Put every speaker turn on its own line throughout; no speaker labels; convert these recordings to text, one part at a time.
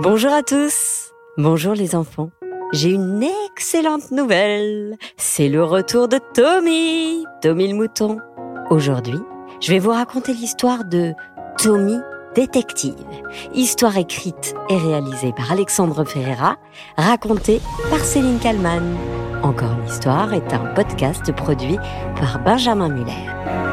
Bonjour à tous. Bonjour les enfants. J'ai une excellente nouvelle. C'est le retour de Tommy, Tommy le mouton. Aujourd'hui, je vais vous raconter l'histoire de Tommy détective. Histoire écrite et réalisée par Alexandre Ferreira, racontée par Céline Kallmann. Encore une histoire est un podcast produit par Benjamin Muller.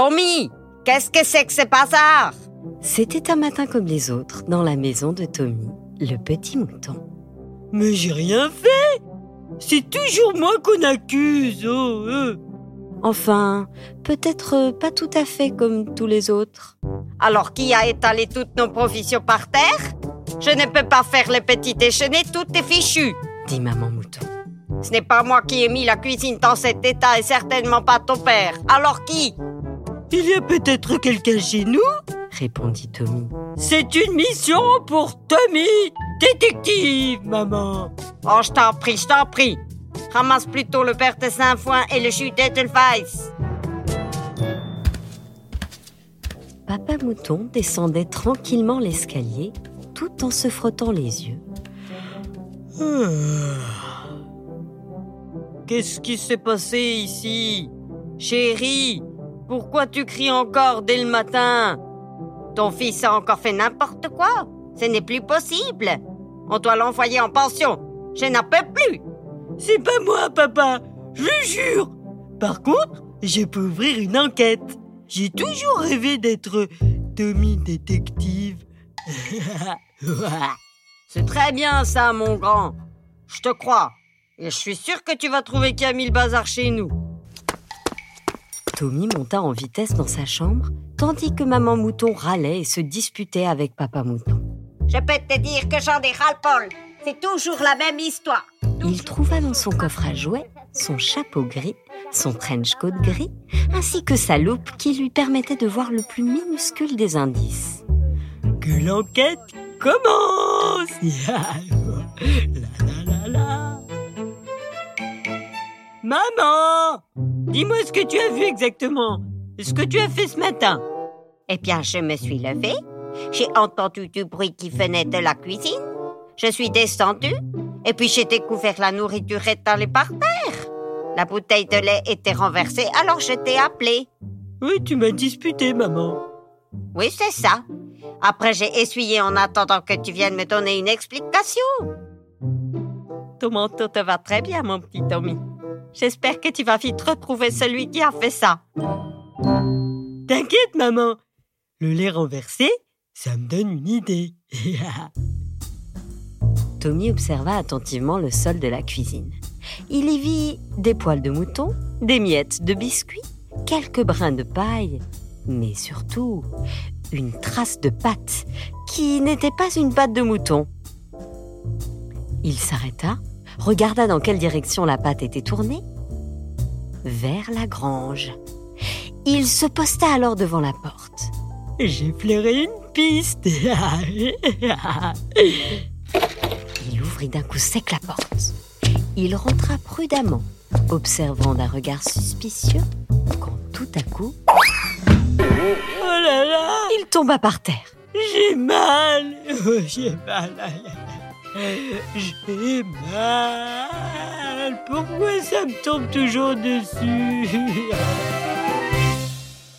Tommy, qu'est-ce que c'est que ce bazar
C'était un matin comme les autres dans la maison de Tommy, le petit mouton.
Mais j'ai rien fait C'est toujours moi qu'on accuse oh, euh.
Enfin, peut-être pas tout à fait comme tous les autres.
Alors qui a étalé toutes nos provisions par terre? Je ne peux pas faire le petit déjeuner, tout est fichu
dit maman mouton.
Ce n'est pas moi qui ai mis la cuisine dans cet état et certainement pas ton père. Alors qui?
Il y a peut-être quelqu'un chez nous
répondit Tommy.
C'est une mission pour Tommy, détective, maman.
Oh, je t'en prie, je t'en prie. Ramasse plutôt le père de Saint-Foin et le jus d'Edelweiss.
Papa Mouton descendait tranquillement l'escalier tout en se frottant les yeux.
Qu'est-ce qui s'est passé ici Chérie, pourquoi tu cries encore dès le matin? Ton fils a encore fait n'importe quoi. Ce n'est plus possible. On doit l'envoyer en pension. Je n'en peux plus.
C'est pas moi, papa, je le jure. Par contre, je peux ouvrir une enquête. J'ai toujours rêvé d'être Tommy détective.
C'est très bien ça, mon grand. Je te crois. Et je suis sûr que tu vas trouver qui a mis le bazar chez nous.
Tommy monta en vitesse dans sa chambre, tandis que maman mouton râlait et se disputait avec papa mouton.
Je peux te dire que j'en ai ras-le-bol. C'est toujours la même histoire.
Il trouva dans son coffre à jouets son chapeau gris, son trench coat gris, ainsi que sa loupe qui lui permettait de voir le plus minuscule des indices.
Que l'enquête commence la Maman Dis-moi ce que tu as vu exactement. Ce que tu as fait ce matin.
Eh bien, je me suis levée. J'ai entendu du bruit qui venait de la cuisine. Je suis descendue. Et puis j'ai découvert la nourriture étalée par terre. La bouteille de lait était renversée, alors je t'ai appelé.
Oui, tu m'as disputé, maman.
Oui, c'est ça. Après, j'ai essuyé en attendant que tu viennes me donner une explication. Ton manteau te va très bien, mon petit Tommy. J'espère que tu vas vite retrouver celui qui a fait ça.
T'inquiète, maman. Le lait renversé, ça me donne une idée.
Tommy observa attentivement le sol de la cuisine. Il y vit des poils de mouton, des miettes de biscuits, quelques brins de paille, mais surtout une trace de pâte qui n'était pas une pâte de mouton. Il s'arrêta, regarda dans quelle direction la pâte était tournée. Vers la grange. Il se posta alors devant la porte.
J'ai flairé une piste.
Il ouvrit d'un coup sec la porte. Il rentra prudemment, observant d'un regard suspicieux, quand tout à coup,
Oh là là
il tomba par terre.
J'ai mal Oh, J'ai mal J'ai mal Pourquoi ça me tombe toujours dessus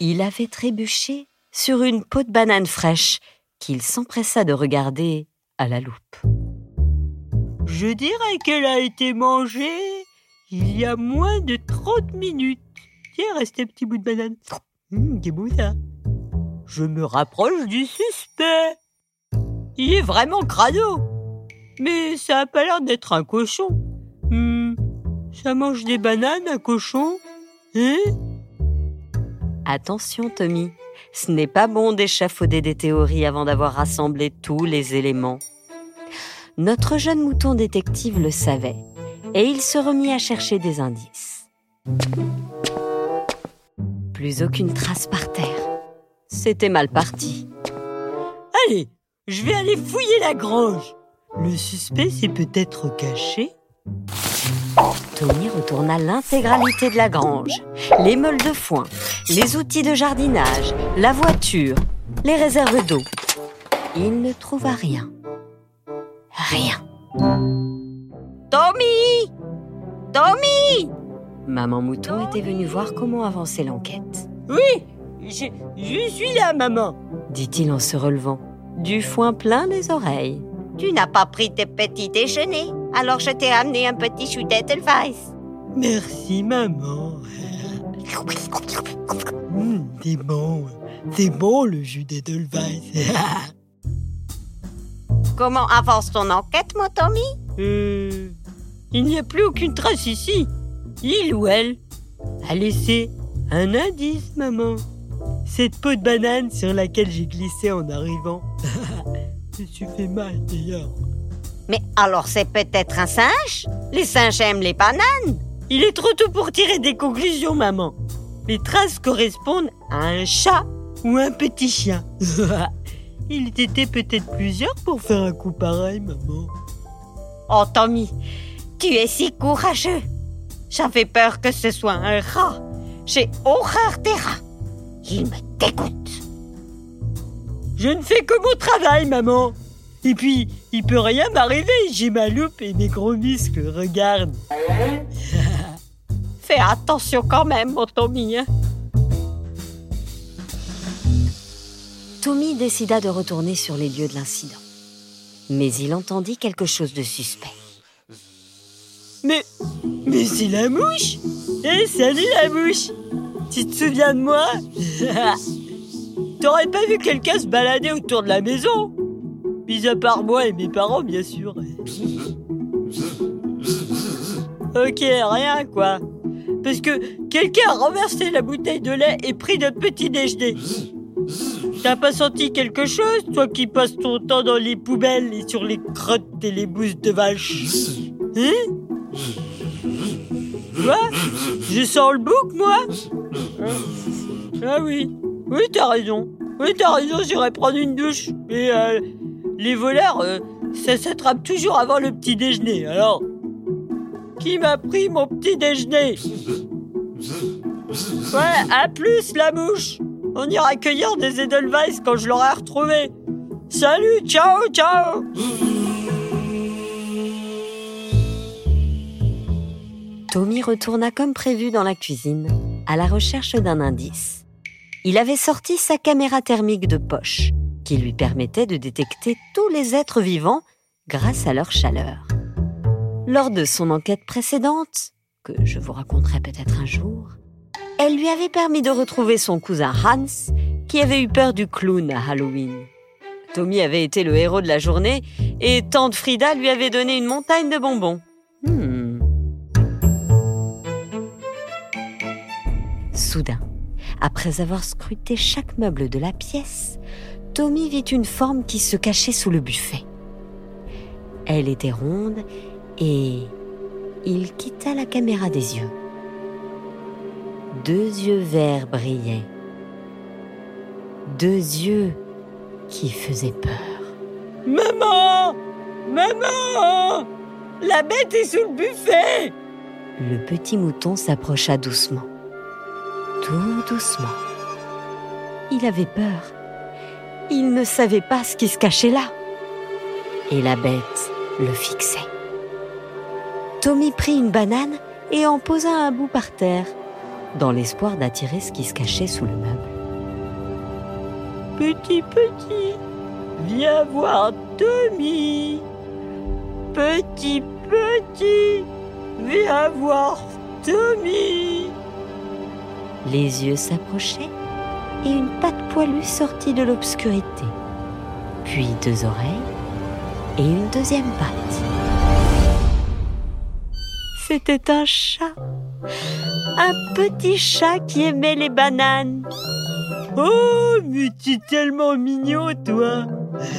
Il avait trébuché sur une peau de banane fraîche qu'il s'empressa de regarder à la loupe.
Je dirais qu'elle a été mangée il y a moins de 30 minutes. Tiens, reste un petit bout de banane. Hum, c'est beau ça. Je me rapproche du suspect. Il est vraiment crado. Mais ça a pas l'air d'être un cochon. Hum, ça mange des bananes, un cochon Hein?
Attention, Tommy, ce n'est pas bon d'échafauder des théories avant d'avoir rassemblé tous les éléments. Notre jeune mouton détective le savait, et il se remit à chercher des indices. Plus aucune trace par terre. C'était mal parti.
Allez, je vais aller fouiller la grange. Le suspect s'est peut-être caché.
Tommy retourna l'intégralité de la grange, les meules de foin, les outils de jardinage, la voiture, les réserves d'eau. Il ne trouva rien. Rien.
Tommy Tommy
Maman Mouton était venue voir comment avançait l'enquête.
Oui, je, je suis là, maman.
dit-il en se relevant, du foin plein les oreilles.
Tu n'as pas pris tes petits déjeuners, alors je t'ai amené un petit chou d'Edelweiss.
Merci, maman. C'est bon. C'est bon, le jus d'Edelweiss.
Comment avance ton enquête, mon Tommy?
Euh, il n'y a plus aucune trace ici. Il ou elle a laissé un indice, maman. Cette peau de banane sur laquelle j'ai glissé en arrivant. Je suis fait mal d'ailleurs.
Mais alors c'est peut-être un singe? Les singes aiment les bananes
Il est trop tôt pour tirer des conclusions, maman. Les traces correspondent à un chat ou un petit chien. Il était peut-être plusieurs pour faire un coup pareil, maman.
Oh Tommy, tu es si courageux J'avais peur que ce soit un rat. J'ai horreur des rats. Ils me dégoûtent.
Je ne fais que mon travail, maman. Et puis, il peut rien m'arriver. J'ai ma loupe et mes gros muscles. Regarde.
Fais attention quand même, mon Tommy. hein.
Tommy décida de retourner sur les lieux de l'incident. Mais il entendit quelque chose de suspect.
Mais, mais c'est la mouche. Eh, salut la mouche. Tu te souviens de moi? T'aurais pas vu quelqu'un se balader autour de la maison Mis à part moi et mes parents, bien sûr. Ok, rien quoi. Parce que quelqu'un a renversé la bouteille de lait et pris notre petit déjeuner. T'as pas senti quelque chose, toi qui passes ton temps dans les poubelles et sur les crottes et les bousses de vache Hein Quoi? Je sens le bouc, moi? Ah oui, oui, t'as raison. Oui, t'as raison, j'irai prendre une douche. Mais euh, les voleurs, euh, ça s'attrape toujours avant le petit déjeuner. Alors, qui m'a pris mon petit déjeuner? Ouais, à plus, la mouche. On ira cueillir des Edelweiss quand je l'aurai retrouvé. Salut, ciao, ciao
Tommy retourna comme prévu dans la cuisine, à la recherche d'un indice. Il avait sorti sa caméra thermique de poche, qui lui permettait de détecter tous les êtres vivants grâce à leur chaleur. Lors de son enquête précédente, que je vous raconterai peut-être un jour, elle lui avait permis de retrouver son cousin Hans, qui avait eu peur du clown à Halloween. Tommy avait été le héros de la journée et tante Frida lui avait donné une montagne de bonbons. Hmm. Soudain, après avoir scruté chaque meuble de la pièce, Tommy vit une forme qui se cachait sous le buffet. Elle était ronde et il quitta la caméra des yeux. Deux yeux verts brillaient. Deux yeux qui faisaient peur.
Maman Maman La bête est sous le buffet
Le petit mouton s'approcha doucement. Tout doucement. Il avait peur. Il ne savait pas ce qui se cachait là. Et la bête le fixait. Tommy prit une banane et en posa un bout par terre, dans l'espoir d'attirer ce qui se cachait sous le meuble.
Petit, petit, viens voir Tommy. Petit, petit, viens voir Tommy.
Les yeux s'approchaient et une patte poilue sortit de l'obscurité. Puis deux oreilles et une deuxième patte. C'était un chat. Un petit chat qui aimait les bananes.
Oh, mais tu es tellement mignon, toi.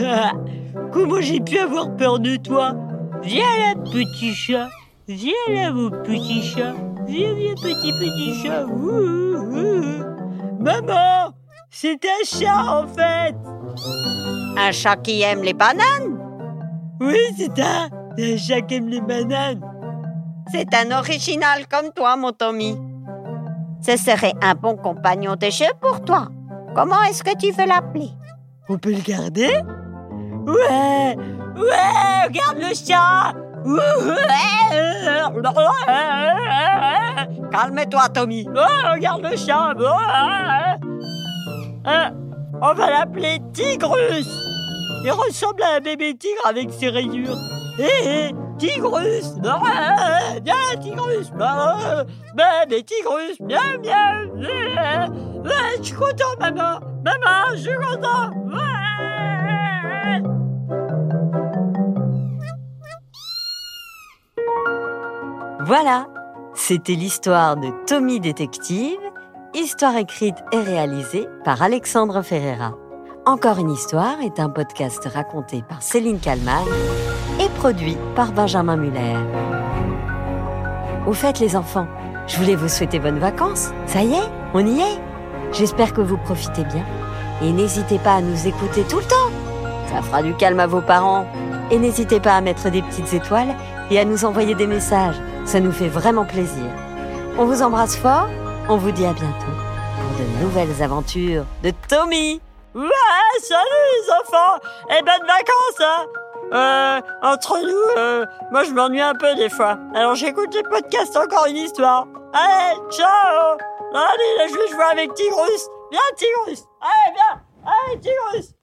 Comment j'ai pu avoir peur de toi? Viens là, petit chat. Viens là, mon petit chat. Viens, viens, petit, petit chat. Maman, c'est un chat, en fait.
Un chat qui aime les bananes
Oui, c'est un, un chat qui aime les bananes.
C'est un original comme toi, mon Tommy. Ce serait un bon compagnon de jeu pour toi. Comment est-ce que tu veux l'appeler?
On peut le garder? Ouais Ouais Regarde le chat
Calme-toi, Tommy.
Oh, regarde le chat. Hein, On va l'appeler Tigrus. Il ressemble à un bébé tigre avec ses rayures. Hé hé Tigrus. Viens, Tigrus. Bébé Tigrus Viens, viens Je suis content, maman. Maman, je suis content.
Voilà, c'était l'histoire de Tommy Détective, histoire écrite et réalisée par Alexandre Ferreira. Encore une histoire est un podcast raconté par Céline Kalman et produit par Benjamin Muller. Au fait, les enfants, je voulais vous souhaiter bonnes vacances. Ça y est, on y est. J'espère que vous profitez bien. Et n'hésitez pas à nous écouter tout le temps. Ça fera du calme à vos parents. Et n'hésitez pas à mettre des petites étoiles et à nous envoyer des messages. Ça nous fait vraiment plaisir. On vous embrasse fort. On vous dit à bientôt pour de nouvelles aventures de Tommy.
Ouais, salut les enfants Et bonnes vacances, hein Euh, entre nous, euh, moi je m'ennuie un peu des fois. Alors j'écoute les podcasts Encore une histoire. Allez, ciao Allez, là je vais jouer avec Tigrus Viens Tigrus Allez, viens Allez Tigrus